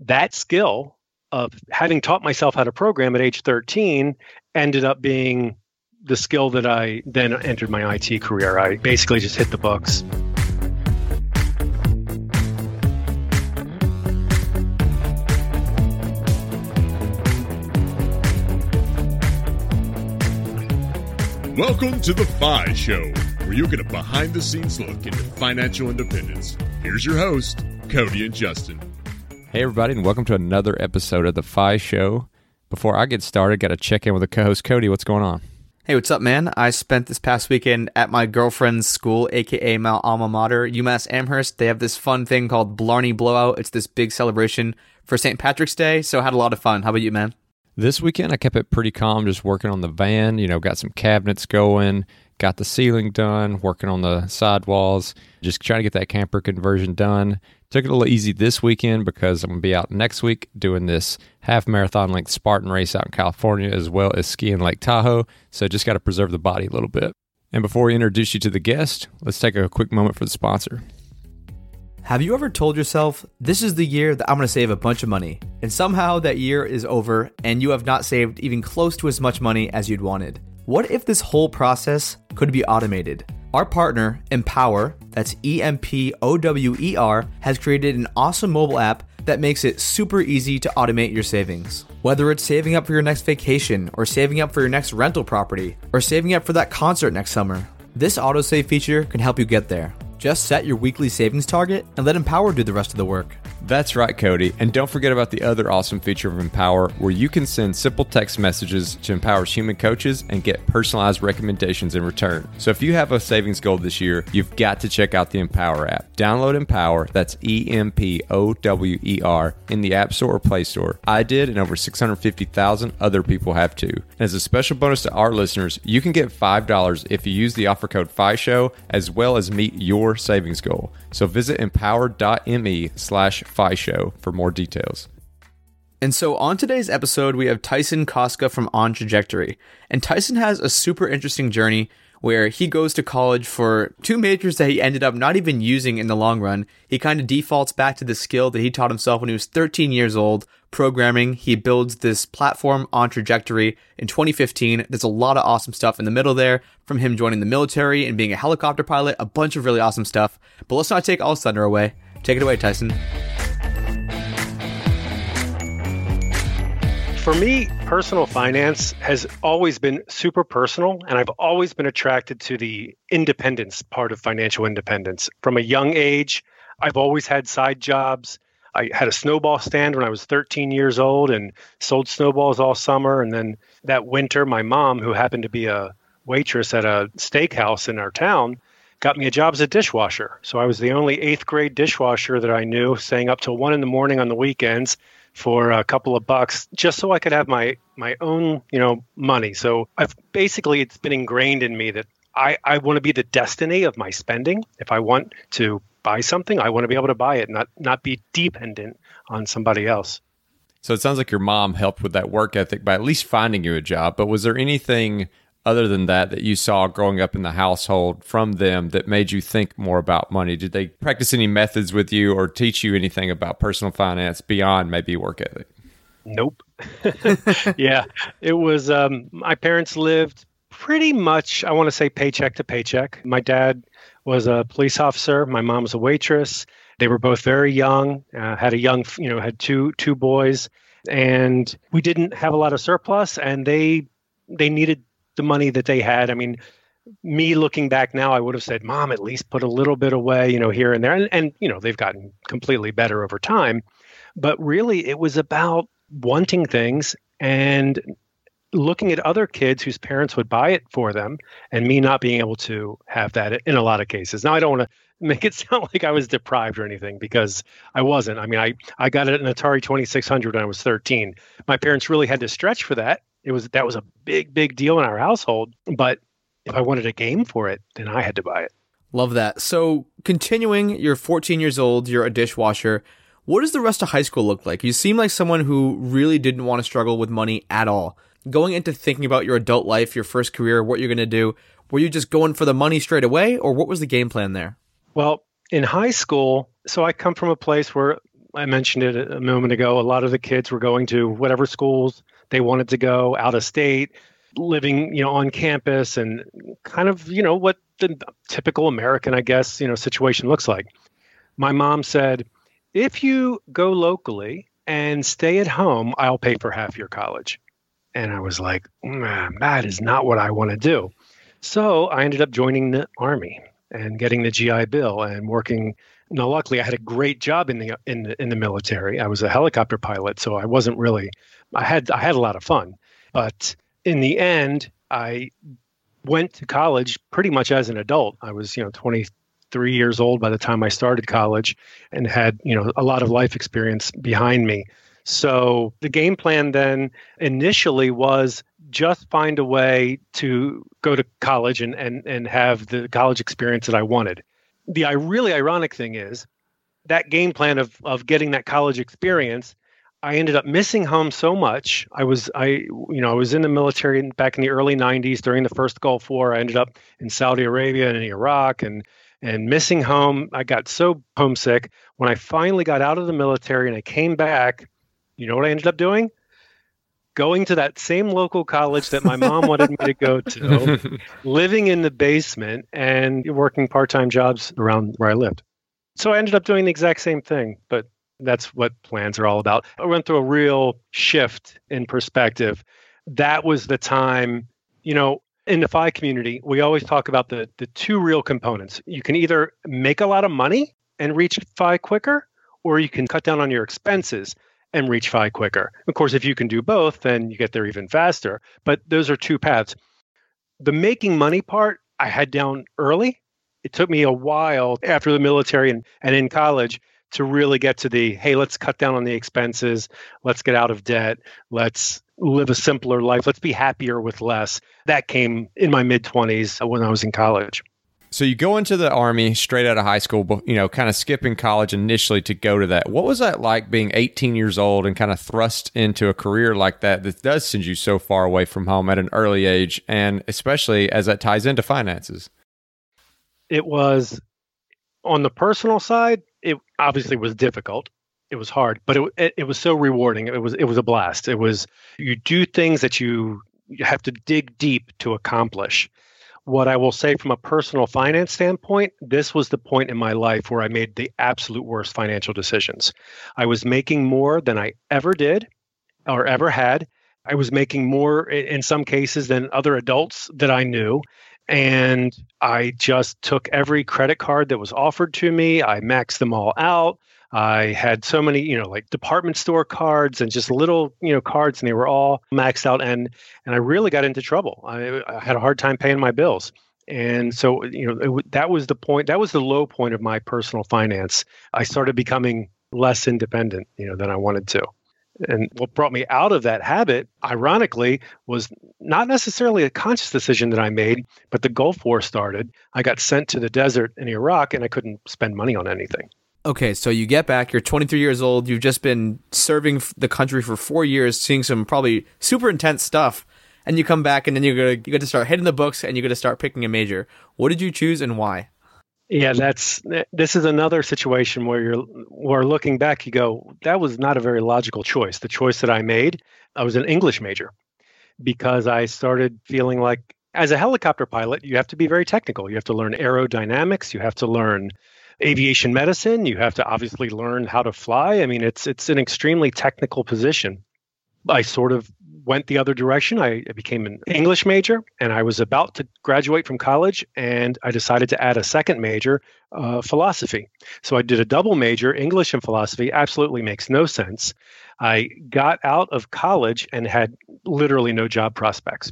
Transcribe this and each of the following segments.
that skill of having taught myself how to program at age 13 ended up being the skill that I then entered my IT career. I basically just hit the books. Welcome to the FI Show, where you get a behind the scenes look into financial independence. Here's your host, Cody and Justin. Hey, everybody, and welcome to another episode of the FI Show. Before I get started, got to check in with the co host, Cody. What's going on? Hey, what's up, man? I spent this past weekend at my girlfriend's school, aka my alma mater, UMass Amherst. They have this fun thing called Blarney Blowout. It's this big celebration for St. Patrick's Day, so I had a lot of fun. How about you, man? This weekend, I kept it pretty calm, just working on the van. You know, got some cabinets going, got the ceiling done, working on the sidewalls, just trying to get that camper conversion done. Took it a little easy this weekend because I'm going to be out next week doing this half marathon length Spartan race out in California as well as skiing Lake Tahoe. So just got to preserve the body a little bit. And before we introduce you to the guest, let's take a quick moment for the sponsor. Have you ever told yourself, this is the year that I'm going to save a bunch of money? And somehow that year is over and you have not saved even close to as much money as you'd wanted? What if this whole process could be automated? Our partner, Empower, that's E M P O W E R, has created an awesome mobile app that makes it super easy to automate your savings. Whether it's saving up for your next vacation, or saving up for your next rental property, or saving up for that concert next summer, this autosave feature can help you get there. Just set your weekly savings target and let Empower do the rest of the work. That's right, Cody. And don't forget about the other awesome feature of Empower where you can send simple text messages to Empower's human coaches and get personalized recommendations in return. So if you have a savings goal this year, you've got to check out the Empower app. Download Empower, that's E M P O W E R, in the App Store or Play Store. I did, and over 650,000 other people have too. And as a special bonus to our listeners, you can get $5 if you use the offer code FISHOW as well as meet your savings goal. So visit empower.me slash FISHOW for more details. And so on today's episode, we have Tyson Koska from On Trajectory. And Tyson has a super interesting journey where he goes to college for two majors that he ended up not even using in the long run. He kind of defaults back to the skill that he taught himself when he was 13 years old, programming. He builds this platform on trajectory in 2015. There's a lot of awesome stuff in the middle there from him joining the military and being a helicopter pilot, a bunch of really awesome stuff. But let's not take all thunder away. Take it away, Tyson. For me, personal finance has always been super personal, and I've always been attracted to the independence part of financial independence. From a young age, I've always had side jobs. I had a snowball stand when I was 13 years old and sold snowballs all summer. And then that winter, my mom, who happened to be a waitress at a steakhouse in our town, got me a job as a dishwasher. So I was the only eighth grade dishwasher that I knew, staying up till one in the morning on the weekends for a couple of bucks just so I could have my my own, you know, money. So I've basically it's been ingrained in me that I, I want to be the destiny of my spending. If I want to buy something, I want to be able to buy it, not not be dependent on somebody else. So it sounds like your mom helped with that work ethic by at least finding you a job. But was there anything other than that that you saw growing up in the household from them that made you think more about money? Did they practice any methods with you or teach you anything about personal finance beyond maybe work ethic? Nope. yeah, it was. Um, my parents lived pretty much, I want to say, paycheck to paycheck. My dad was a police officer. My mom was a waitress. They were both very young. Uh, had a young, you know, had two two boys, and we didn't have a lot of surplus. And they they needed the money that they had. I mean, me looking back now, I would have said, "Mom, at least put a little bit away, you know, here and there." And, and you know, they've gotten completely better over time. But really, it was about wanting things and looking at other kids whose parents would buy it for them and me not being able to have that in a lot of cases. Now I don't want to make it sound like I was deprived or anything because I wasn't. I mean, I I got an Atari 2600 when I was 13. My parents really had to stretch for that. It was that was a big big deal in our household, but if I wanted a game for it, then I had to buy it. Love that. So, continuing, you're 14 years old, you're a dishwasher. What does the rest of high school look like? You seem like someone who really didn't want to struggle with money at all. Going into thinking about your adult life, your first career, what you're going to do, were you just going for the money straight away, or what was the game plan there? Well, in high school, so I come from a place where I mentioned it a moment ago. A lot of the kids were going to whatever schools they wanted to go out of state, living, you know, on campus and kind of, you know, what the typical American, I guess, you know, situation looks like. My mom said, if you go locally and stay at home, I'll pay for half your college. And I was like, that is not what I want to do. So I ended up joining the Army and getting the GI Bill and working. Now, luckily, I had a great job in the in the, in the military. I was a helicopter pilot, so I wasn't really. I had I had a lot of fun, but in the end, I went to college pretty much as an adult. I was, you know, 23 years old by the time I started college and had, you know, a lot of life experience behind me. So the game plan then initially was just find a way to go to college and, and, and have the college experience that I wanted. The really ironic thing is that game plan of, of getting that college experience I ended up missing home so much. I was I you know I was in the military back in the early 90s during the first Gulf War. I ended up in Saudi Arabia and in Iraq and and missing home. I got so homesick when I finally got out of the military and I came back. You know what I ended up doing? Going to that same local college that my mom wanted me to go to, living in the basement and working part-time jobs around where I lived. So I ended up doing the exact same thing, but that's what plans are all about. I went through a real shift in perspective. That was the time, you know, in the FI community, we always talk about the the two real components. You can either make a lot of money and reach FI quicker, or you can cut down on your expenses and reach FI quicker. Of course, if you can do both, then you get there even faster. But those are two paths. The making money part, I had down early. It took me a while after the military and, and in college to really get to the hey, let's cut down on the expenses, let's get out of debt, let's live a simpler life, let's be happier with less. That came in my mid 20s when I was in college. So you go into the army straight out of high school, you know, kind of skipping college initially to go to that. What was that like being 18 years old and kind of thrust into a career like that that does send you so far away from home at an early age and especially as that ties into finances? It was on the personal side, it obviously was difficult. It was hard, but it, it, it was so rewarding. It was it was a blast. It was you do things that you you have to dig deep to accomplish. What I will say from a personal finance standpoint, this was the point in my life where I made the absolute worst financial decisions. I was making more than I ever did or ever had. I was making more in some cases than other adults that I knew and I just took every credit card that was offered to me. I maxed them all out. I had so many, you know, like department store cards and just little, you know, cards, and they were all maxed out. And and I really got into trouble. I, I had a hard time paying my bills, and so you know it, that was the point. That was the low point of my personal finance. I started becoming less independent, you know, than I wanted to. And what brought me out of that habit, ironically, was not necessarily a conscious decision that I made, but the Gulf War started. I got sent to the desert in Iraq and I couldn't spend money on anything. Okay, so you get back, you're 23 years old, you've just been serving the country for four years, seeing some probably super intense stuff, and you come back and then you're gonna you got to start hitting the books and you're gonna start picking a major. What did you choose and why? Yeah, that's this is another situation where you're where looking back, you go, that was not a very logical choice. The choice that I made, I was an English major because I started feeling like as a helicopter pilot, you have to be very technical. You have to learn aerodynamics, you have to learn aviation medicine, you have to obviously learn how to fly. I mean, it's it's an extremely technical position. I sort of went the other direction. I became an English major, and I was about to graduate from college, and I decided to add a second major, uh, philosophy. So I did a double major, English and philosophy. Absolutely makes no sense. I got out of college and had literally no job prospects,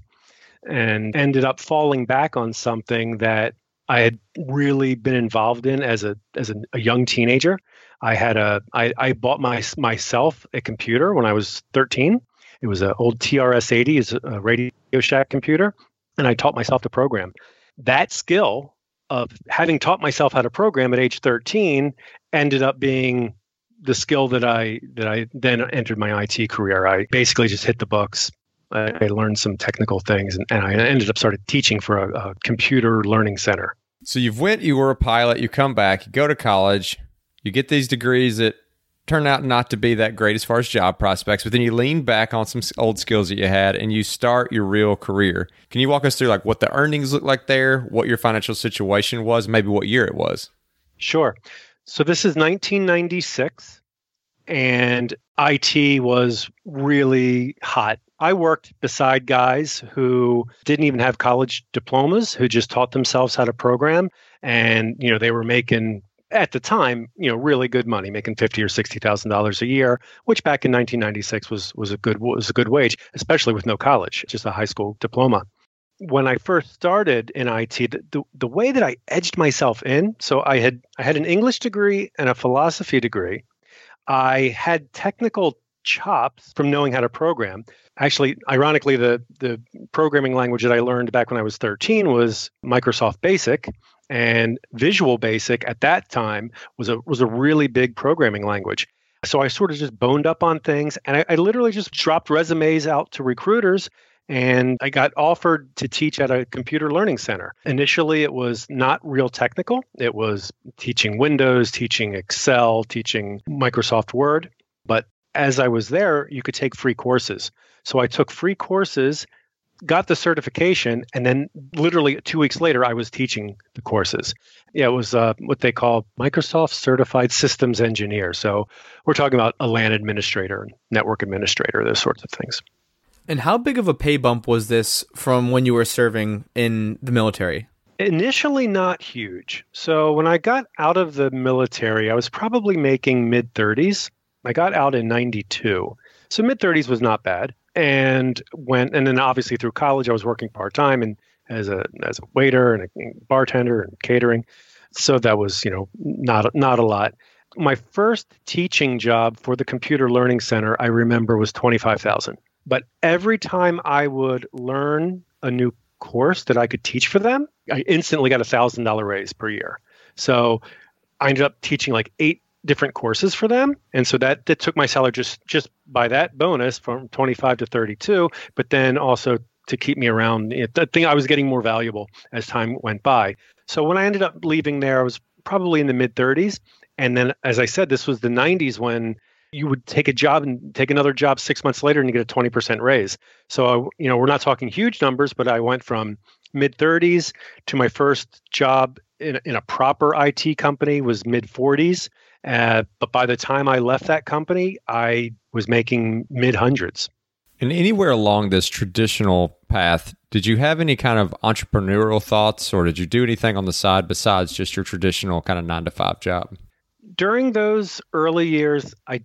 and ended up falling back on something that I had really been involved in as a as a, a young teenager. I had a I, I bought my myself a computer when I was 13 it was an old TRS-80, is a Radio Shack computer, and I taught myself to program. That skill of having taught myself how to program at age 13 ended up being the skill that I that I then entered my IT career. I basically just hit the books. I, I learned some technical things, and, and, I ended up started teaching for a, a computer learning center. So you've went, you were a pilot, you come back, you go to college, you get these degrees at turn out not to be that great as far as job prospects, but then you lean back on some old skills that you had and you start your real career. Can you walk us through like what the earnings look like there, what your financial situation was, maybe what year it was? Sure. So this is 1996 and IT was really hot. I worked beside guys who didn't even have college diplomas, who just taught themselves how to program and you know they were making at the time, you know, really good money, making fifty or sixty thousand dollars a year, which back in 1996 was was a good was a good wage, especially with no college, just a high school diploma. When I first started in IT, the, the, the way that I edged myself in, so I had I had an English degree and a philosophy degree. I had technical chops from knowing how to program. Actually, ironically, the the programming language that I learned back when I was 13 was Microsoft Basic and Visual Basic at that time was a was a really big programming language. So I sort of just boned up on things, and I, I literally just dropped resumes out to recruiters and I got offered to teach at a computer learning center. Initially, it was not real technical. It was teaching Windows, teaching Excel, teaching Microsoft Word. As I was there, you could take free courses. So I took free courses got the certification, and then literally two weeks later, I was teaching the courses. Yeah, it was uh, what they call Microsoft Certified Systems Engineer. So we're talking about a LAN administrator, network administrator, those sorts of things. And how big of a pay bump was this from when you were serving in the military? Initially, not huge. So when I got out of the military, I was probably making mid 30s. I got out in 92. So mid 30s was not bad and went and then obviously through college I was working part time and as a as a waiter and a bartender and catering. So that was, you know, not not a lot. My first teaching job for the Computer Learning Center, I remember, was twenty five thousand. But every time I would learn a new course that I could teach for them, I instantly got a thousand dollar raise per year. So I ended up teaching like eight different courses for them. And so that that took my salary just just by that bonus from 25 to 32 but then also to keep me around i think i was getting more valuable as time went by. So when i ended up leaving there i was probably in the mid 30s and then as i said this was the 90s when you would take a job and take another job six months later and you get a 20% raise. So you know we're not talking huge numbers but i went from mid 30s to my first job in, in a proper it company was mid 40s uh, but by the time I left that company, I was making mid hundreds. And anywhere along this traditional path, did you have any kind of entrepreneurial thoughts or did you do anything on the side besides just your traditional kind of nine to five job? During those early years, I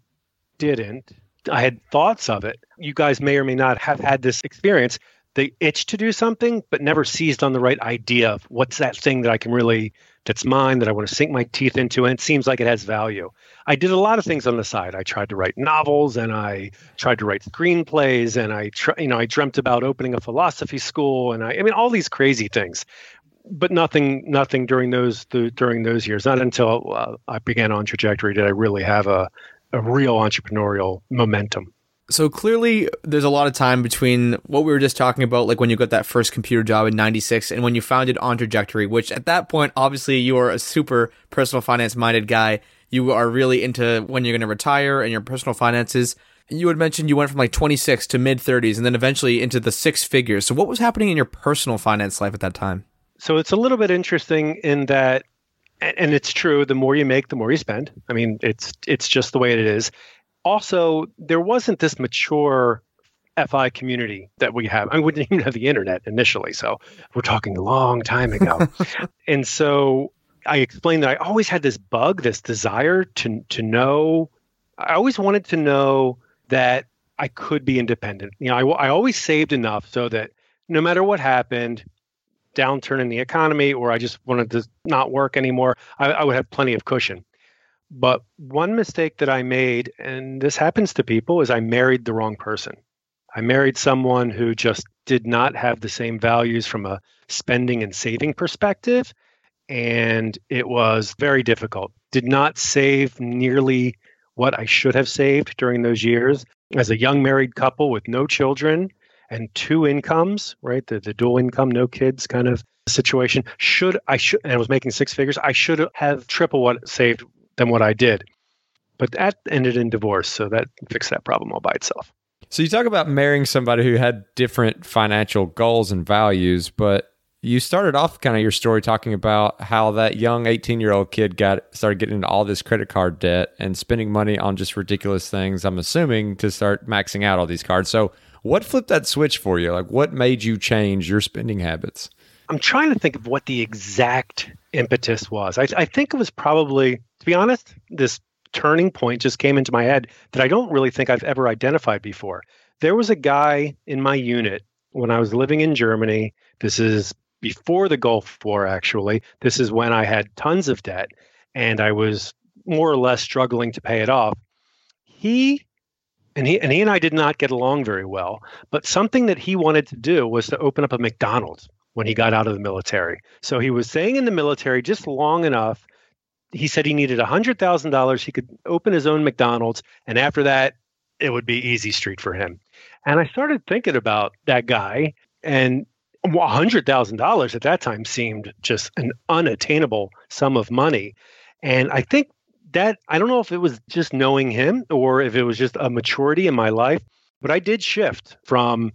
didn't. I had thoughts of it. You guys may or may not have had this experience. The itch to do something, but never seized on the right idea of what's that thing that I can really that's mine that I want to sink my teeth into, and it seems like it has value. I did a lot of things on the side. I tried to write novels, and I tried to write screenplays, and I, tr- you know, I dreamt about opening a philosophy school, and I, I mean, all these crazy things. But nothing, nothing during those the, during those years. Not until uh, I began on trajectory did I really have a a real entrepreneurial momentum. So clearly, there's a lot of time between what we were just talking about, like when you got that first computer job in '96, and when you founded On Trajectory. Which at that point, obviously, you are a super personal finance minded guy. You are really into when you're going to retire and your personal finances. You had mentioned you went from like 26 to mid 30s, and then eventually into the six figures. So, what was happening in your personal finance life at that time? So it's a little bit interesting in that and it's true the more you make the more you spend i mean it's it's just the way it is also there wasn't this mature FI community that we have. I mean, we didn't even have the internet initially, so we're talking a long time ago. and so I explained that I always had this bug, this desire to to know. I always wanted to know that I could be independent. You know, I, I always saved enough so that no matter what happened, downturn in the economy, or I just wanted to not work anymore, I, I would have plenty of cushion. But one mistake that I made, and this happens to people, is I married the wrong person. I married someone who just did not have the same values from a spending and saving perspective. And it was very difficult. Did not save nearly what I should have saved during those years. As a young married couple with no children and two incomes, right? The, the dual income, no kids kind of situation. Should I should and I was making six figures, I should have triple what saved than what I did. but that ended in divorce. So that fixed that problem all by itself. So you talk about marrying somebody who had different financial goals and values, but you started off kind of your story talking about how that young 18 year old kid got started getting into all this credit card debt and spending money on just ridiculous things i'm assuming to start maxing out all these cards so what flipped that switch for you like what made you change your spending habits i'm trying to think of what the exact impetus was i, I think it was probably be honest this turning point just came into my head that i don't really think i've ever identified before there was a guy in my unit when i was living in germany this is before the Gulf War, actually. This is when I had tons of debt and I was more or less struggling to pay it off. He and he and he and I did not get along very well, but something that he wanted to do was to open up a McDonald's when he got out of the military. So he was staying in the military just long enough. He said he needed $100,000. He could open his own McDonald's. And after that, it would be easy street for him. And I started thinking about that guy and $100,000 at that time seemed just an unattainable sum of money. And I think that, I don't know if it was just knowing him or if it was just a maturity in my life, but I did shift from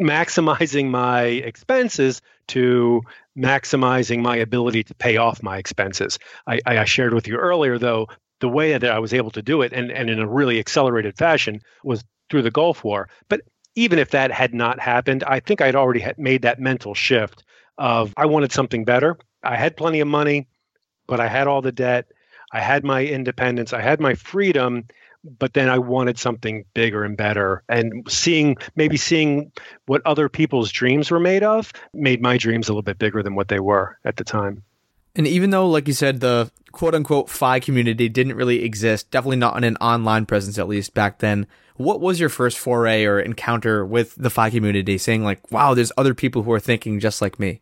maximizing my expenses to maximizing my ability to pay off my expenses. I, I shared with you earlier, though, the way that I was able to do it and, and in a really accelerated fashion was through the Gulf War. But even if that had not happened, I think I'd already made that mental shift of I wanted something better. I had plenty of money, but I had all the debt. I had my independence. I had my freedom, but then I wanted something bigger and better. And seeing maybe seeing what other people's dreams were made of made my dreams a little bit bigger than what they were at the time. And even though, like you said, the quote unquote FI community didn't really exist, definitely not in an online presence at least back then, what was your first foray or encounter with the FI community saying like, wow, there's other people who are thinking just like me?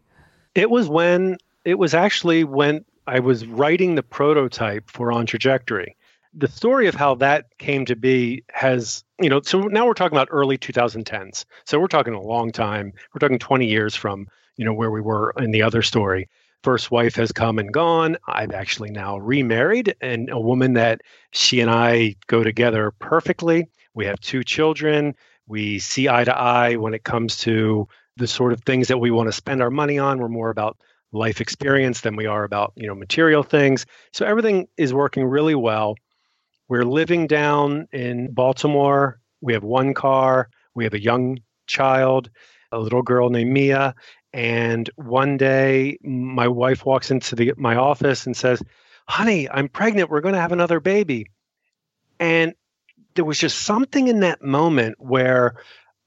It was when it was actually when I was writing the prototype for On Trajectory. The story of how that came to be has, you know, so now we're talking about early 2010s. So we're talking a long time. We're talking 20 years from, you know, where we were in the other story first wife has come and gone. I've actually now remarried and a woman that she and I go together perfectly. We have two children. We see eye to eye when it comes to the sort of things that we want to spend our money on. We're more about life experience than we are about, you know, material things. So everything is working really well. We're living down in Baltimore. We have one car. We have a young child, a little girl named Mia. And one day my wife walks into the my office and says, "Honey, I'm pregnant. We're going to have another baby." And there was just something in that moment where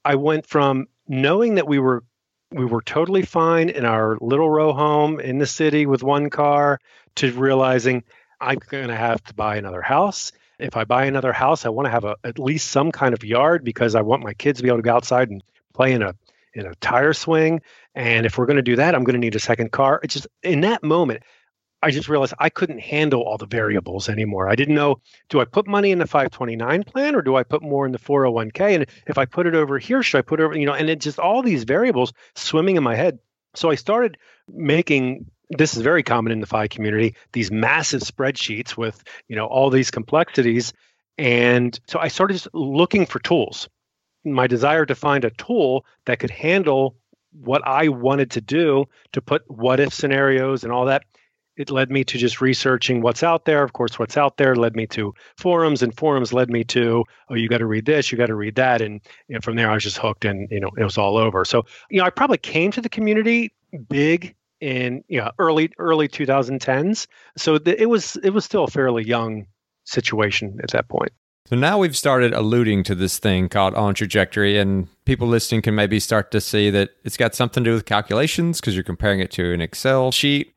I went from knowing that we were we were totally fine in our little row home in the city with one car to realizing I'm going to have to buy another house. If I buy another house, I want to have a, at least some kind of yard because I want my kids to be able to go outside and play in a in a tire swing. And if we're going to do that, I'm going to need a second car. It's just in that moment, I just realized I couldn't handle all the variables anymore. I didn't know do I put money in the 529 plan or do I put more in the 401k? And if I put it over here, should I put over, you know, and it just all these variables swimming in my head. So I started making this is very common in the FI community, these massive spreadsheets with, you know, all these complexities. And so I started looking for tools. My desire to find a tool that could handle what I wanted to do to put what if scenarios and all that it led me to just researching what's out there. Of course, what's out there led me to forums, and forums led me to, oh, you got to read this, you got to read that, and you know, from there I was just hooked, and you know, it was all over. So, you know, I probably came to the community big in you know early early 2010s. So th- it was it was still a fairly young situation at that point. So now we've started alluding to this thing called on trajectory, and people listening can maybe start to see that it's got something to do with calculations because you're comparing it to an Excel sheet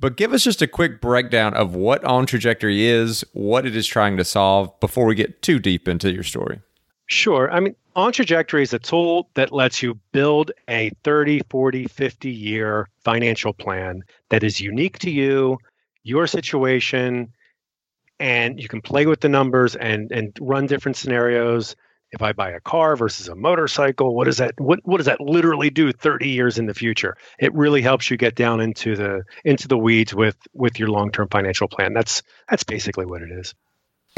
but give us just a quick breakdown of what On Trajectory is, what it is trying to solve before we get too deep into your story. Sure. I mean, On Trajectory is a tool that lets you build a 30, 40, 50 year financial plan that is unique to you, your situation, and you can play with the numbers and and run different scenarios if I buy a car versus a motorcycle, what does that what what does that literally do 30 years in the future? It really helps you get down into the into the weeds with with your long-term financial plan. That's that's basically what it is.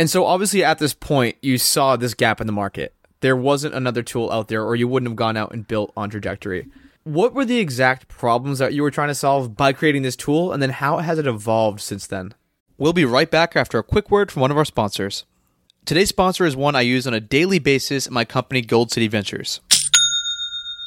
And so obviously at this point you saw this gap in the market. There wasn't another tool out there or you wouldn't have gone out and built on trajectory. What were the exact problems that you were trying to solve by creating this tool and then how has it evolved since then? We'll be right back after a quick word from one of our sponsors. Today's sponsor is one I use on a daily basis in my company Gold City Ventures.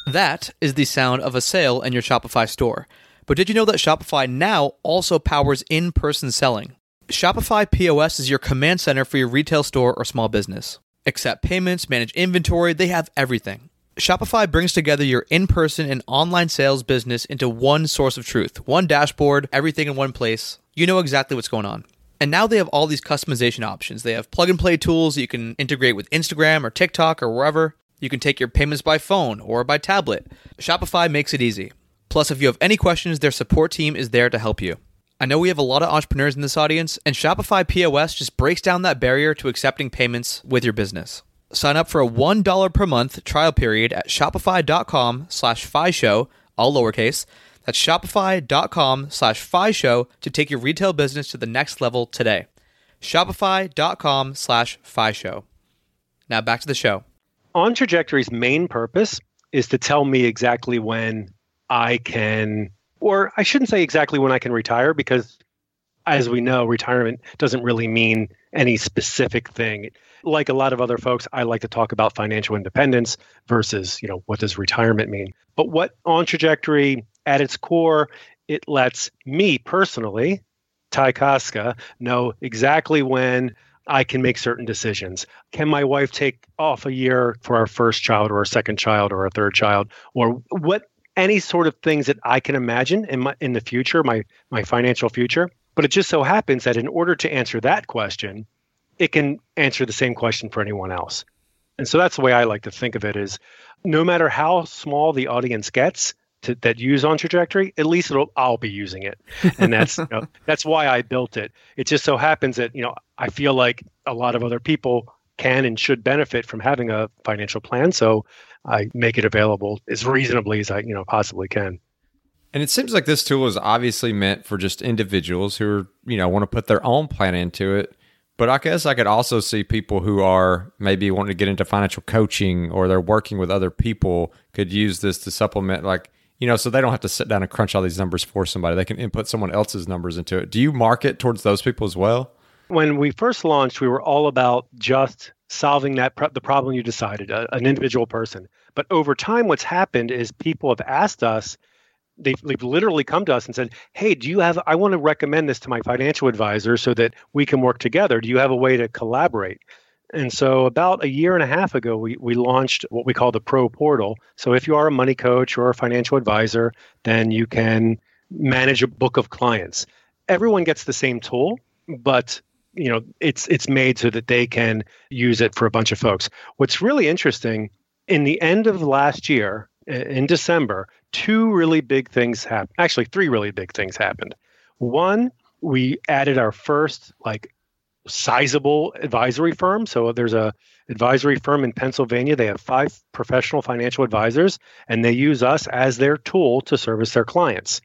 That is the sound of a sale in your Shopify store. But did you know that Shopify now also powers in person selling? Shopify POS is your command center for your retail store or small business. Accept payments, manage inventory, they have everything. Shopify brings together your in person and online sales business into one source of truth, one dashboard, everything in one place. You know exactly what's going on. And now they have all these customization options. They have plug and play tools that you can integrate with Instagram or TikTok or wherever. You can take your payments by phone or by tablet. Shopify makes it easy. Plus, if you have any questions, their support team is there to help you. I know we have a lot of entrepreneurs in this audience, and Shopify POS just breaks down that barrier to accepting payments with your business. Sign up for a $1 per month trial period at shopify.com slash show, all lowercase. That's shopify.com slash show to take your retail business to the next level today. Shopify.com slash show. Now back to the show. On Trajectory's main purpose is to tell me exactly when I can or I shouldn't say exactly when I can retire because as we know, retirement doesn't really mean any specific thing. Like a lot of other folks, I like to talk about financial independence versus, you know, what does retirement mean? But what on trajectory at its core, it lets me personally, Ty Koska, know exactly when I can make certain decisions. Can my wife take off a year for our first child or a second child or a third child? Or what any sort of things that I can imagine in my in the future, my my financial future. But it just so happens that in order to answer that question, it can answer the same question for anyone else. And so that's the way I like to think of it is no matter how small the audience gets to, that use on trajectory, at least I'll be using it. And that's you know, that's why I built it. It just so happens that, you know, I feel like a lot of other people can and should benefit from having a financial plan. So I make it available as reasonably as I you know possibly can. And it seems like this tool is obviously meant for just individuals who are, you know, want to put their own plan into it. But I guess I could also see people who are maybe wanting to get into financial coaching or they're working with other people could use this to supplement like, you know, so they don't have to sit down and crunch all these numbers for somebody. They can input someone else's numbers into it. Do you market towards those people as well? When we first launched, we were all about just solving that the problem you decided, a, an individual person. But over time, what's happened is people have asked us. They've, they've literally come to us and said, "Hey, do you have? I want to recommend this to my financial advisor so that we can work together. Do you have a way to collaborate?" And so, about a year and a half ago, we, we launched what we call the Pro Portal. So, if you are a money coach or a financial advisor, then you can manage a book of clients. Everyone gets the same tool, but you know it's it's made so that they can use it for a bunch of folks. What's really interesting in the end of last year in december two really big things happened actually three really big things happened. One we added our first like sizable advisory firm. So there's a advisory firm in pennsylvania. They have five professional financial advisors and they use us as their tool to service their clients.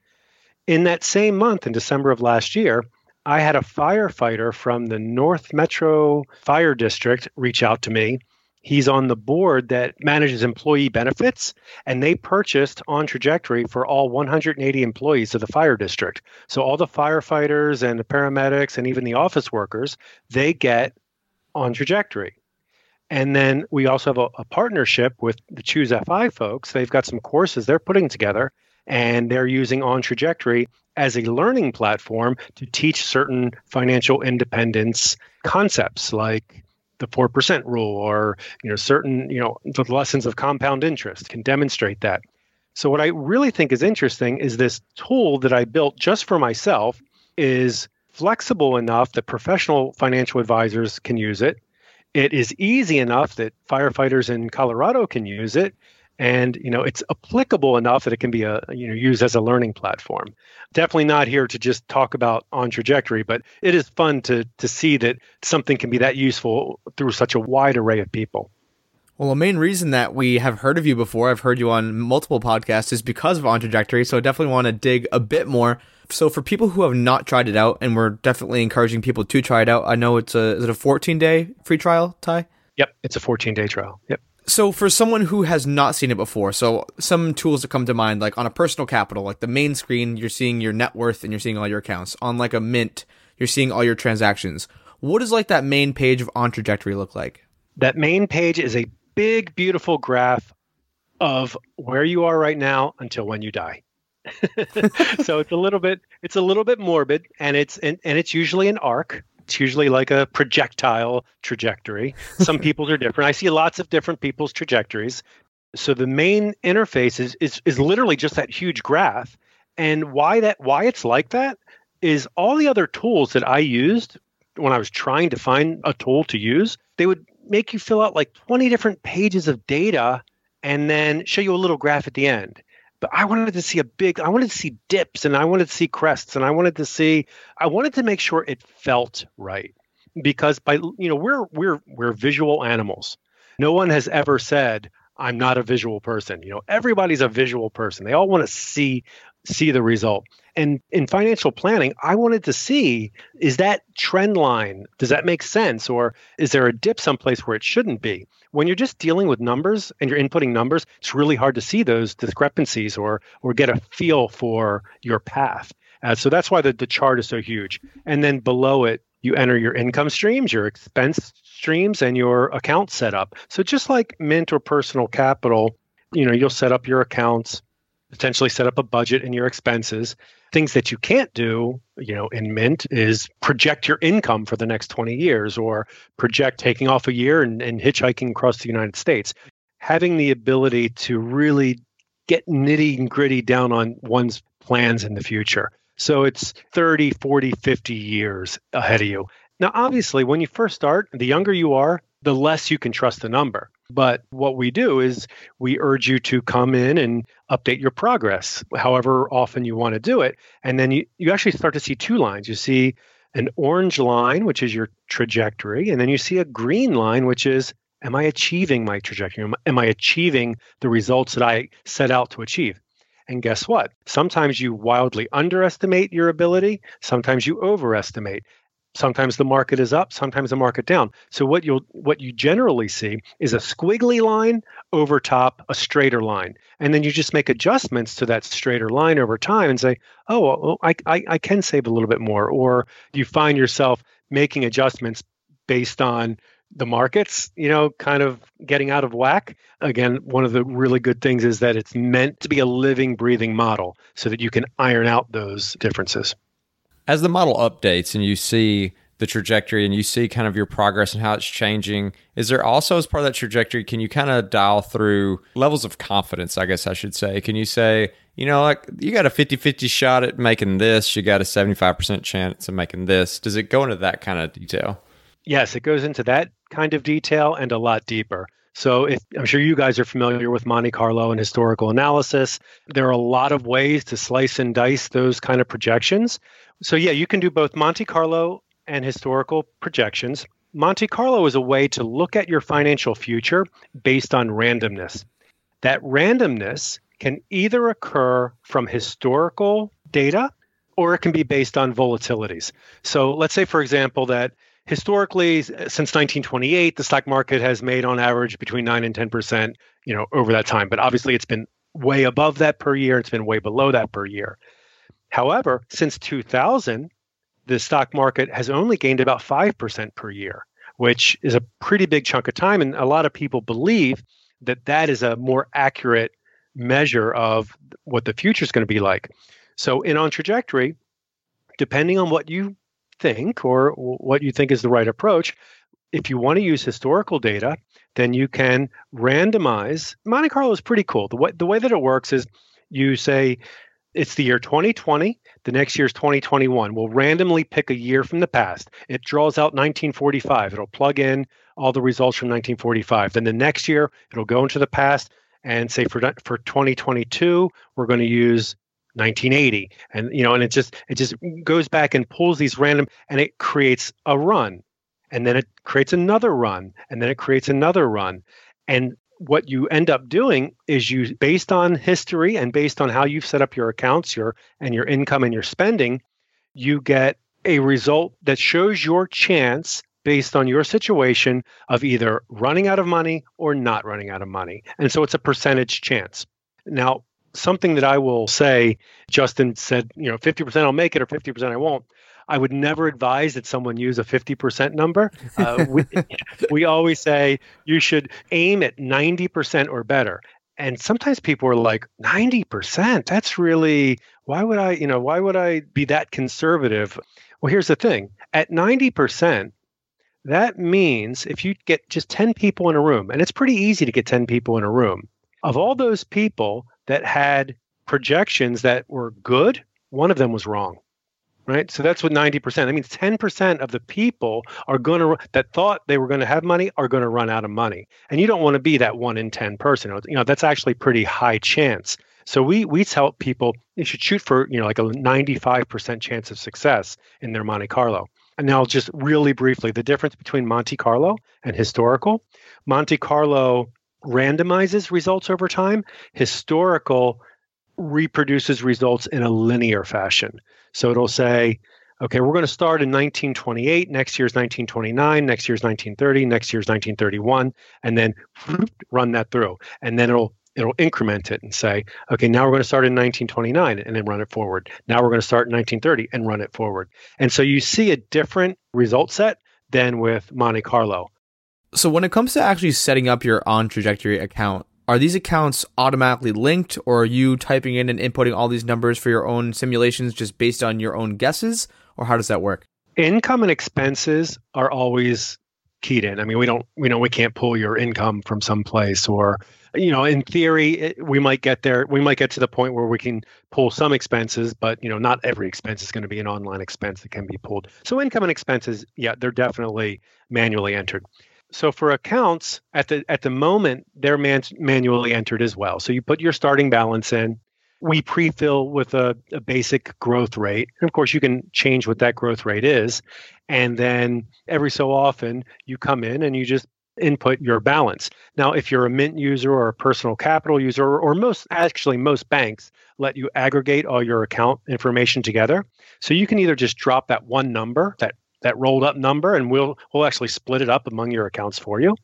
In that same month in december of last year I had a firefighter from the North Metro Fire District reach out to me. He's on the board that manages employee benefits, and they purchased on trajectory for all 180 employees of the fire district. So, all the firefighters and the paramedics and even the office workers, they get on trajectory. And then we also have a, a partnership with the Choose FI folks. They've got some courses they're putting together and they're using On Trajectory as a learning platform to teach certain financial independence concepts like the 4% rule or you know certain you know the lessons of compound interest can demonstrate that. So what i really think is interesting is this tool that i built just for myself is flexible enough that professional financial advisors can use it. It is easy enough that firefighters in colorado can use it and you know it's applicable enough that it can be a you know used as a learning platform definitely not here to just talk about on trajectory but it is fun to to see that something can be that useful through such a wide array of people Well, the main reason that we have heard of you before, I've heard you on multiple podcasts, is because of On Trajectory. So I definitely want to dig a bit more. So for people who have not tried it out, and we're definitely encouraging people to try it out. I know it's a is it a 14 day free trial, Ty? Yep, it's a 14 day trial. Yep. So for someone who has not seen it before, so some tools that come to mind, like on a personal capital, like the main screen, you're seeing your net worth and you're seeing all your accounts. On like a mint, you're seeing all your transactions. What does like that main page of On Trajectory look like? That main page is a big, beautiful graph of where you are right now until when you die. so it's a little bit it's a little bit morbid and it's and, and it's usually an arc it's usually like a projectile trajectory. Some people's are different. I see lots of different people's trajectories. So the main interface is is, is literally just that huge graph. And why that why it's like that is all the other tools that i used when i was trying to find a tool to use they would make you fill out like 20 different pages of data and then show you a little graph at the end but I wanted to see a big, I wanted to see dips and I wanted to see crests and I wanted to see, I wanted to make sure it felt right because by, you know, we're, we're, we're visual animals. No one has ever said, I'm not a visual person. You know, everybody's a visual person. They all want to see, see the result. And in financial planning, I wanted to see is that trend line, does that make sense? Or is there a dip someplace where it shouldn't be? when you're just dealing with numbers and you're inputting numbers, it's really hard to see those discrepancies or or get a feel for your path. Uh, so that's why the, the chart is so huge. And then below it, you enter your income streams, your expense streams, and your account setup. So just like Mint or Personal Capital, you know, you'll set up your accounts, potentially set up a budget and your expenses. Things that you can't do, you know, in Mint is project your income for the next 20 years or project taking off a year and, and hitchhiking across the United States. Having the ability to really get nitty and gritty down on one's plans in the future. So it's 30, 40, 50 years ahead of you. Now, obviously, when you first start, the younger you are, the less you can trust the number. But what we do is we urge you to come in and update your progress, however often you want to do it. And then you, you actually start to see two lines. You see an orange line, which is your trajectory, and then you see a green line, which is am I achieving my trajectory? Am, am I achieving the results that I set out to achieve? And guess what? Sometimes you wildly underestimate your ability, sometimes you overestimate. Sometimes the market is up sometimes the market down. So what you'll what you generally see is a squiggly line over top a straighter line. And then you just make adjustments to that straighter line over time and say oh well, I, I, I can save a little bit more. Or you find yourself making adjustments based on the markets, you know, kind of getting out of whack. Again, one of the really good things is that it's meant to be a living, breathing model so that you can iron out those differences as the model updates and you see the trajectory and you see kind of your progress and how it's changing, is there also as part of that trajectory, can you kind of dial through levels of confidence, I guess I should say? Can you say, you know, like you got a 50 50 shot at making this, you got a 75% chance of making this? Does it go into that kind of detail? Yes, it goes into that kind of detail and a lot deeper. So if, I'm sure you guys are familiar with Monte Carlo and historical analysis. There are a lot of ways to slice and dice those kind of projections. So, yeah, you can do both Monte Carlo and historical projections. Monte Carlo is a way to look at your financial future based on randomness. That randomness can either occur from historical data or it can be based on volatilities. So, let's say, for example, that historically since 1928 the stock market has made on average between 9 and 10% you know over that time but obviously it's been way above that per year it's been way below that per year However, since 2000, the stock market has only gained about 5% per year, which is a pretty big chunk of time. And a lot of people believe that that is a more accurate measure of what the future is going to be like. So, in On Trajectory, depending on what you think or what you think is the right approach, if you want to use historical data, then you can randomize. Monte Carlo is pretty cool. The way, the way that it works is you say, it's the year 2020. The next year is 2021. We'll randomly pick a year from the past. It draws out 1945. It'll plug in all the results from 1945. Then the next year, it'll go into the past and say for for 2022, we're going to use 1980. And you know, and it just it just goes back and pulls these random and it creates a run. And then it creates another run, and then it creates another run. And what you end up doing is you based on history and based on how you've set up your accounts your and your income and your spending you get a result that shows your chance based on your situation of either running out of money or not running out of money and so it's a percentage chance now something that i will say justin said you know 50% i'll make it or 50% i won't I would never advise that someone use a 50% number. Uh, we, we always say you should aim at 90% or better. And sometimes people are like, 90%? That's really, why would I, you know, why would I be that conservative? Well, here's the thing at 90%, that means if you get just 10 people in a room, and it's pretty easy to get 10 people in a room, of all those people that had projections that were good, one of them was wrong right? So that's what 90%. That means 10% of the people are going to that thought they were going to have money are going to run out of money. And you don't want to be that 1 in 10 person. You know, that's actually pretty high chance. So we we tell people they should shoot for, you know, like a 95% chance of success in their Monte Carlo. And now just really briefly, the difference between Monte Carlo and historical. Monte Carlo randomizes results over time. Historical reproduces results in a linear fashion. So it'll say, okay, we're going to start in 1928. Next year's 1929. Next year's 1930. Next year's 1931, and then run that through, and then it'll it'll increment it and say, okay, now we're going to start in 1929 and then run it forward. Now we're going to start in 1930 and run it forward. And so you see a different result set than with Monte Carlo. So when it comes to actually setting up your on trajectory account, are these accounts automatically linked or are you typing in and inputting all these numbers for your own simulations just based on your own guesses? Or how does that work? Income and expenses are always keyed in. I mean we don't we know we can't pull your income from some place or you know in theory it, we might get there we might get to the point where we can pull some expenses but you know not every expense is going to be an online expense that can be pulled. So income and expenses yeah they're definitely manually entered so for accounts at the at the moment they're man- manually entered as well. So you put your starting balance in. We pre-fill with a, a, basic growth rate. And of course you can change what that growth rate is. And then every so often you come in and you just input your balance. Now if you're a mint user or a personal capital user or, or most actually most banks let you aggregate all your account information together. So you can either just drop that one number that that rolled up number and we'll we'll actually split it up among your accounts for you.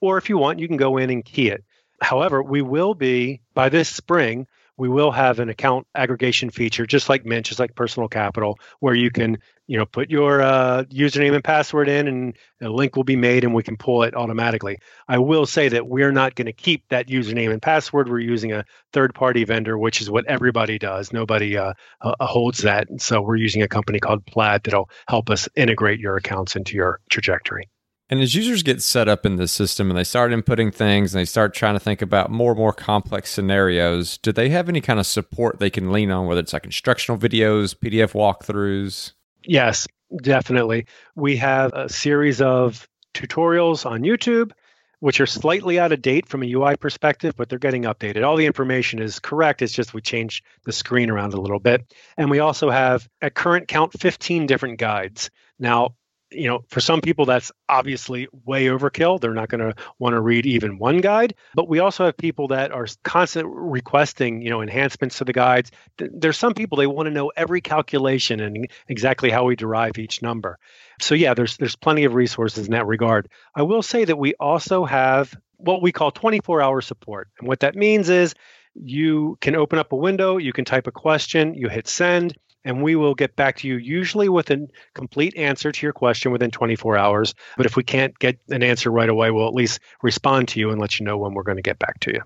Or if you want, you can go in and key it. However, we will be by this spring, we will have an account aggregation feature, just like Mint, just like Personal Capital, where you can, you know, put your uh, username and password in, and a link will be made, and we can pull it automatically. I will say that we're not going to keep that username and password. We're using a third-party vendor, which is what everybody does. Nobody uh, uh, holds that, and so we're using a company called Plaid that'll help us integrate your accounts into your trajectory. And as users get set up in the system and they start inputting things and they start trying to think about more and more complex scenarios, do they have any kind of support they can lean on, whether it's like instructional videos, PDF walkthroughs? Yes, definitely. We have a series of tutorials on YouTube, which are slightly out of date from a UI perspective, but they're getting updated. All the information is correct. It's just we changed the screen around a little bit. And we also have, at current count, 15 different guides. Now, you know, for some people, that's obviously way overkill. They're not going to want to read even one guide. But we also have people that are constantly requesting, you know, enhancements to the guides. There's some people they want to know every calculation and exactly how we derive each number. So yeah, there's there's plenty of resources in that regard. I will say that we also have what we call 24-hour support, and what that means is you can open up a window, you can type a question, you hit send and we will get back to you usually with a complete answer to your question within 24 hours. But if we can't get an answer right away, we'll at least respond to you and let you know when we're going to get back to you.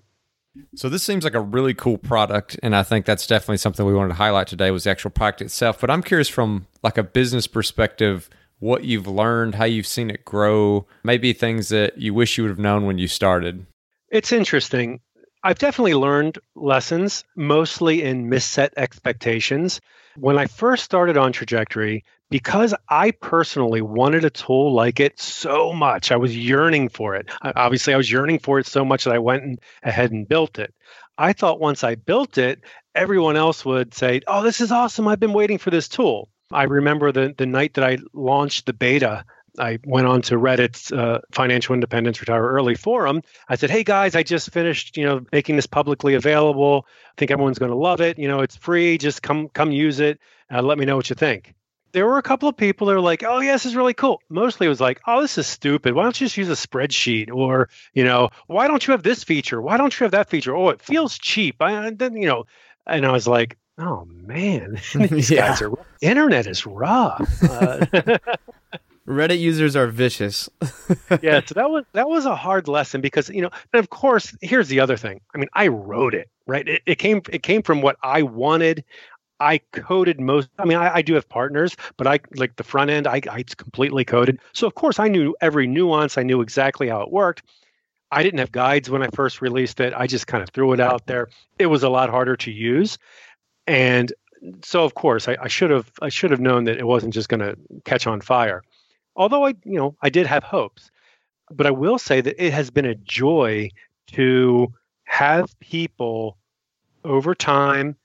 So this seems like a really cool product, and I think that's definitely something we wanted to highlight today was the actual product itself. But I'm curious from like a business perspective, what you've learned, how you've seen it grow, maybe things that you wish you would have known when you started. It's interesting. I've definitely learned lessons, mostly in misset expectations. When I first started on Trajectory, because I personally wanted a tool like it so much, I was yearning for it. Obviously, I was yearning for it so much that I went ahead and built it. I thought once I built it, everyone else would say, Oh, this is awesome. I've been waiting for this tool. I remember the, the night that I launched the beta I went on to Reddit's uh, Financial Independence Retire Early forum. I said, "Hey guys, I just finished, you know, making this publicly available. I think everyone's going to love it. You know, it's free. Just come come use it. Uh, let me know what you think." There were a couple of people that were like, "Oh, yes, this is really cool." Mostly, it was like, "Oh, this is stupid. Why don't you just use a spreadsheet?" Or, you know, "Why don't you have this feature? Why don't you have that feature?" Oh, it feels cheap. I then, you know, and I was like, "Oh man, these yeah. guys are internet is rough." Uh, Reddit users are vicious. yeah, so that was that was a hard lesson because you know, and of course, here's the other thing. I mean, I wrote it, right? It, it came it came from what I wanted. I coded most. I mean, I, I, do have partners, but I like the front end. I, I completely coded, so of course I knew every nuance. I knew exactly how it worked. I didn't have guides when I first released it. I just kind of threw it out there. It was a lot harder to use, and so of course I, I should have I should have known that it wasn't just going to catch on fire although I, you know, I did have hopes. But I will say that it has been a joy to have people over time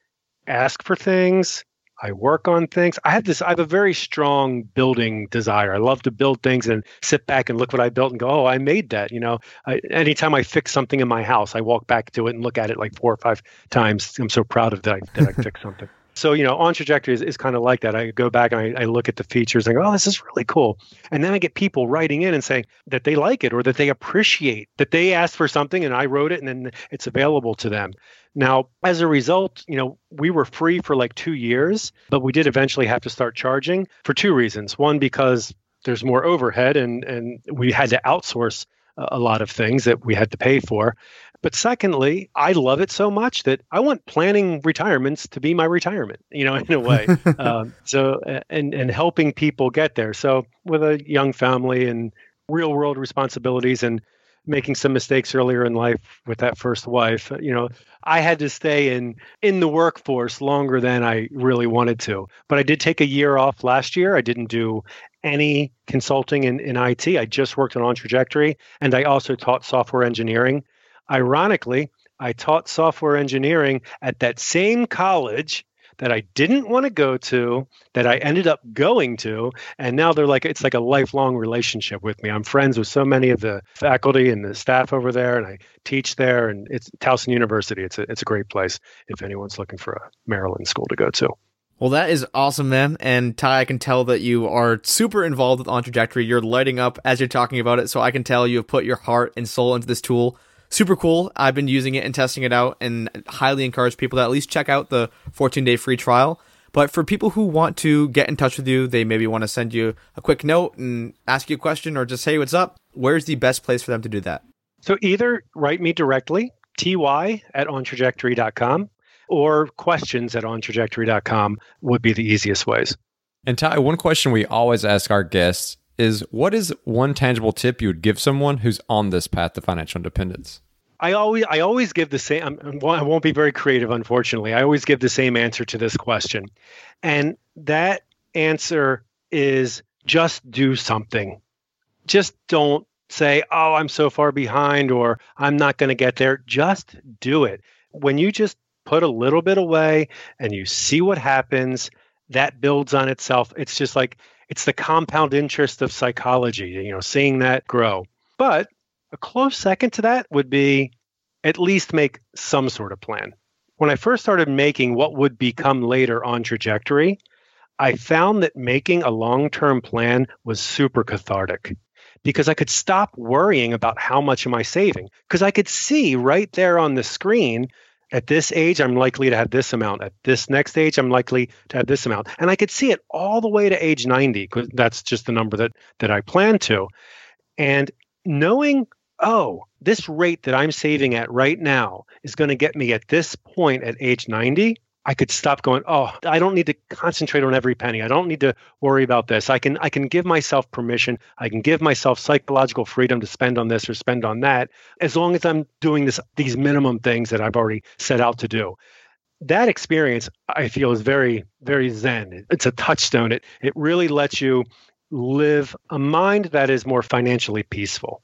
ask for things. I work on things. I have this, I have a very strong building desire. I love to build things and sit back and look what I built and go, oh, I made that. You know, I, anytime I fix something in my house, I walk back to it and look at it like four or five times. I'm so proud of that I, that I fixed something. So, you know, on trajectory is, is kind of like that. I go back and I, I, look at the features and go, oh, this is really cool. And then I get people writing in and saying that they like it or that they appreciate that they asked for something and I wrote it and then it's available to them. Now, as a result, you know, we were free for like two years, but we did eventually have to start charging for two reasons. One, because there's more overhead and, and we had to outsource a lot of things that we had to pay for. But secondly, I love it so much that I want planning retirements to be my retirement, you know, in a way. um, so, and, and helping people get there. So, with a young family and real world responsibilities and making some mistakes earlier in life with that first wife, you know, I had to stay in in the workforce longer than I really wanted to. But I did take a year off last year. I didn't do any consulting in, in IT. I just worked on On Trajectory and I also taught software engineering Ironically, I taught software engineering at that same college that I didn't want to go to, that I ended up going to, and now they're like it's like a lifelong relationship with me. I'm friends with so many of the faculty and the staff over there, and I teach there. And it's Towson University. It's a it's a great place if anyone's looking for a Maryland school to go to. Well, that is awesome, man. And Ty, I can tell that you are super involved with On Trajectory. You're lighting up as you're talking about it, so I can tell you have put your heart and soul into this tool super cool. I've been using it and testing it out and highly encourage people to at least check out the 14 day free trial. But for people who want to get in touch with you, they maybe want to send you a quick note and ask you a question or just say what's up. Where's the best place for them to do that? So either write me directly, ty at ontrajectory.com, or questions at ontrajectory.com would be the easiest ways. And Ty, one question we always ask our guests is what is one tangible tip you would give someone who's on this path to financial independence? I always I always give the same. I won't be very creative, unfortunately. I always give the same answer to this question, and that answer is just do something. Just don't say, "Oh, I'm so far behind," or "I'm not going to get there." Just do it. When you just put a little bit away and you see what happens, that builds on itself. It's just like it's the compound interest of psychology, you know, seeing that grow. But a close second to that would be at least make some sort of plan. When I first started making what would become later on trajectory, I found that making a long term plan was super cathartic because I could stop worrying about how much am I saving because I could see right there on the screen at this age, I'm likely to have this amount. At this next age, I'm likely to have this amount. And I could see it all the way to age 90 because that's just the number that that I plan to. And knowing, oh, this rate that I'm saving at right now is going to get me at this point at age 90 I could stop going, oh, I don't need to concentrate on every penny. I don't need to worry about this. I can I can give myself permission. I can give myself psychological freedom to spend on this or spend on that as long as I'm doing this these minimum things that I've already set out to do. That experience I feel is very very zen. It's a touchstone. It it really lets you live a mind that is more financially peaceful.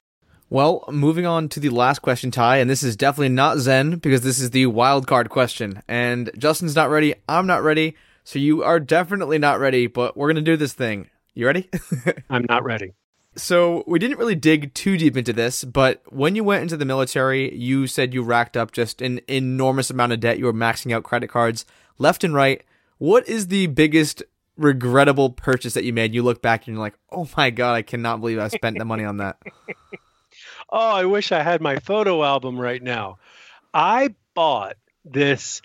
Well, moving on to the last question, Ty, and this is definitely not Zen because this is the wild card question. And Justin's not ready. I'm not ready. So you are definitely not ready, but we're going to do this thing. You ready? I'm not ready. So we didn't really dig too deep into this, but when you went into the military, you said you racked up just an enormous amount of debt. You were maxing out credit cards left and right. What is the biggest regrettable purchase that you made? You look back and you're like, oh my God, I cannot believe I spent the money on that. oh, I wish I had my photo album right now. I bought this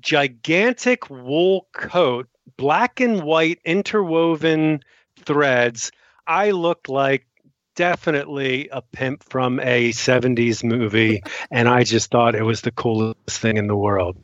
gigantic wool coat, black and white interwoven threads. I looked like definitely a pimp from a 70s movie, and I just thought it was the coolest thing in the world.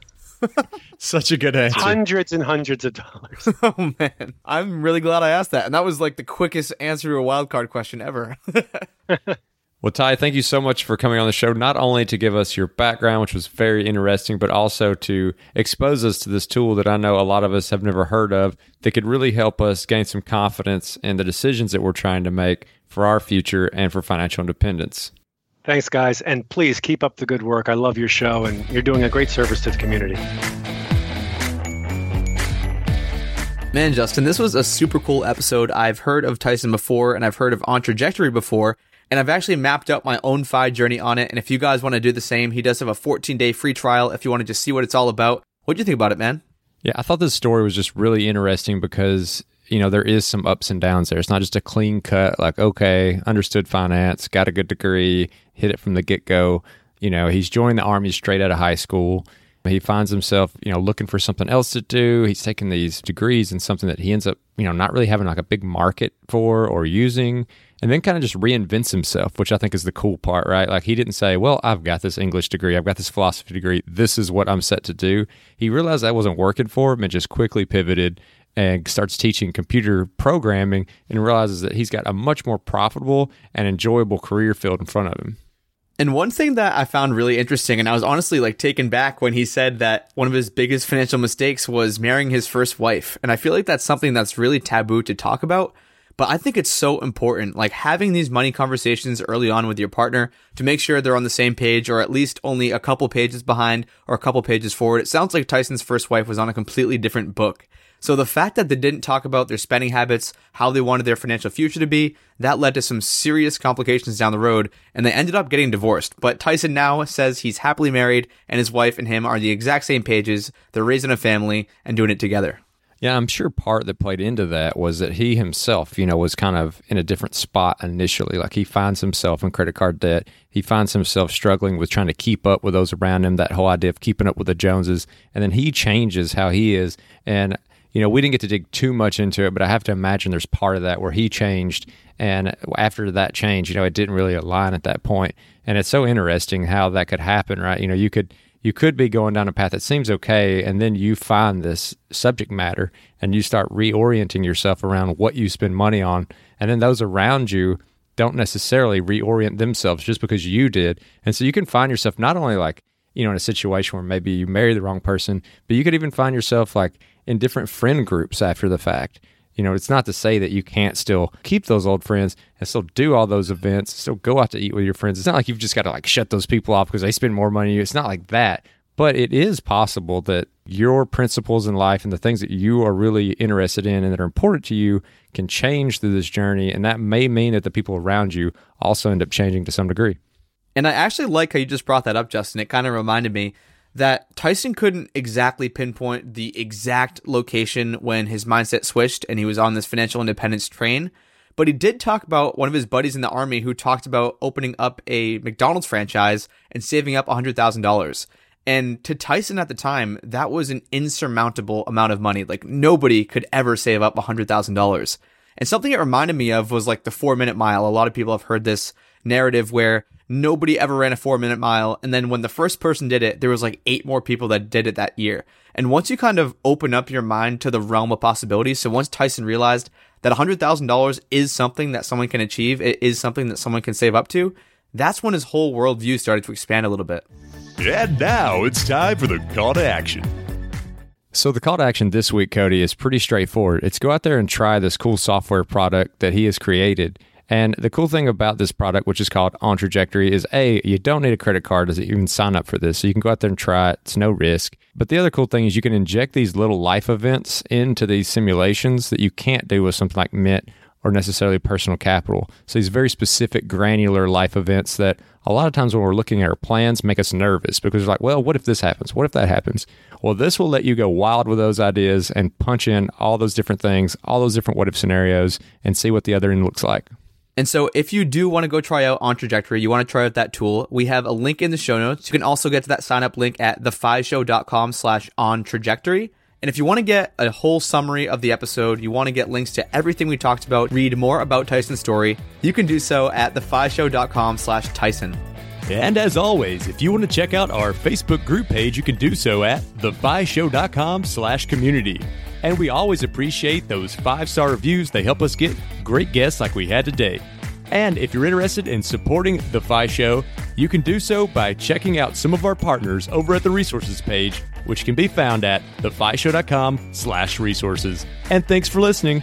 Such a good answer. Hundreds and hundreds of dollars. oh man, I'm really glad I asked that, and that was like the quickest answer to a wild card question ever. well, Ty, thank you so much for coming on the show. Not only to give us your background, which was very interesting, but also to expose us to this tool that I know a lot of us have never heard of that could really help us gain some confidence in the decisions that we're trying to make for our future and for financial independence. Thanks, guys. And please keep up the good work. I love your show, and you're doing a great service to the community. Man, Justin, this was a super cool episode. I've heard of Tyson before, and I've heard of On Trajectory before, and I've actually mapped out my own FI journey on it. And if you guys want to do the same, he does have a 14 day free trial if you want to just see what it's all about. What do you think about it, man? Yeah, I thought this story was just really interesting because you know, there is some ups and downs there. It's not just a clean cut, like, okay, understood finance, got a good degree, hit it from the get go. You know, he's joined the Army straight out of high school. He finds himself, you know, looking for something else to do. He's taking these degrees in something that he ends up, you know, not really having like a big market for or using, and then kind of just reinvents himself, which I think is the cool part, right? Like he didn't say, well, I've got this English degree, I've got this philosophy degree, this is what I'm set to do. He realized that wasn't working for him and just quickly pivoted and starts teaching computer programming and realizes that he's got a much more profitable and enjoyable career field in front of him. And one thing that I found really interesting, and I was honestly like taken back when he said that one of his biggest financial mistakes was marrying his first wife. And I feel like that's something that's really taboo to talk about. But I think it's so important, like having these money conversations early on with your partner to make sure they're on the same page or at least only a couple pages behind or a couple pages forward. It sounds like Tyson's first wife was on a completely different book. So the fact that they didn't talk about their spending habits, how they wanted their financial future to be, that led to some serious complications down the road, and they ended up getting divorced. But Tyson now says he's happily married, and his wife and him are on the exact same pages. They're raising a family and doing it together. Yeah, I'm sure part that played into that was that he himself, you know, was kind of in a different spot initially. Like he finds himself in credit card debt. He finds himself struggling with trying to keep up with those around him, that whole idea of keeping up with the Joneses. And then he changes how he is. And you know, we didn't get to dig too much into it, but I have to imagine there's part of that where he changed. And after that change, you know, it didn't really align at that point. And it's so interesting how that could happen, right? You know, you could you could be going down a path that seems okay, and then you find this subject matter and you start reorienting yourself around what you spend money on. And then those around you don't necessarily reorient themselves just because you did. And so you can find yourself not only like, you know, in a situation where maybe you marry the wrong person, but you could even find yourself like in different friend groups after the fact. You know, it's not to say that you can't still keep those old friends and still do all those events, still go out to eat with your friends. It's not like you've just got to like shut those people off because they spend more money. It's not like that. But it is possible that your principles in life and the things that you are really interested in and that are important to you can change through this journey. And that may mean that the people around you also end up changing to some degree. And I actually like how you just brought that up, Justin. It kind of reminded me that Tyson couldn't exactly pinpoint the exact location when his mindset switched and he was on this financial independence train. But he did talk about one of his buddies in the army who talked about opening up a McDonald's franchise and saving up $100,000. And to Tyson at the time, that was an insurmountable amount of money. Like nobody could ever save up $100,000. And something it reminded me of was like the four minute mile. A lot of people have heard this narrative where Nobody ever ran a four minute mile. And then when the first person did it, there was like eight more people that did it that year. And once you kind of open up your mind to the realm of possibilities, so once Tyson realized that $100,000 is something that someone can achieve, it is something that someone can save up to, that's when his whole worldview started to expand a little bit. And now it's time for the call to action. So, the call to action this week, Cody, is pretty straightforward. It's go out there and try this cool software product that he has created. And the cool thing about this product, which is called On Trajectory, is A, you don't need a credit card to even sign up for this. So you can go out there and try it. It's no risk. But the other cool thing is you can inject these little life events into these simulations that you can't do with something like Mint or necessarily personal capital. So these very specific, granular life events that a lot of times when we're looking at our plans make us nervous because we're like, well, what if this happens? What if that happens? Well, this will let you go wild with those ideas and punch in all those different things, all those different what if scenarios, and see what the other end looks like. And so if you do want to go try out On Trajectory, you want to try out that tool, we have a link in the show notes. You can also get to that sign up link at thefishow.com slash on trajectory. And if you want to get a whole summary of the episode, you want to get links to everything we talked about, read more about Tyson's story, you can do so at thefishow.com slash Tyson. And as always, if you want to check out our Facebook group page, you can do so at thefishow.com slash community. And we always appreciate those five-star reviews. They help us get great guests like we had today. And if you're interested in supporting The FI Show, you can do so by checking out some of our partners over at the resources page, which can be found at thefishow.com slash resources. And thanks for listening.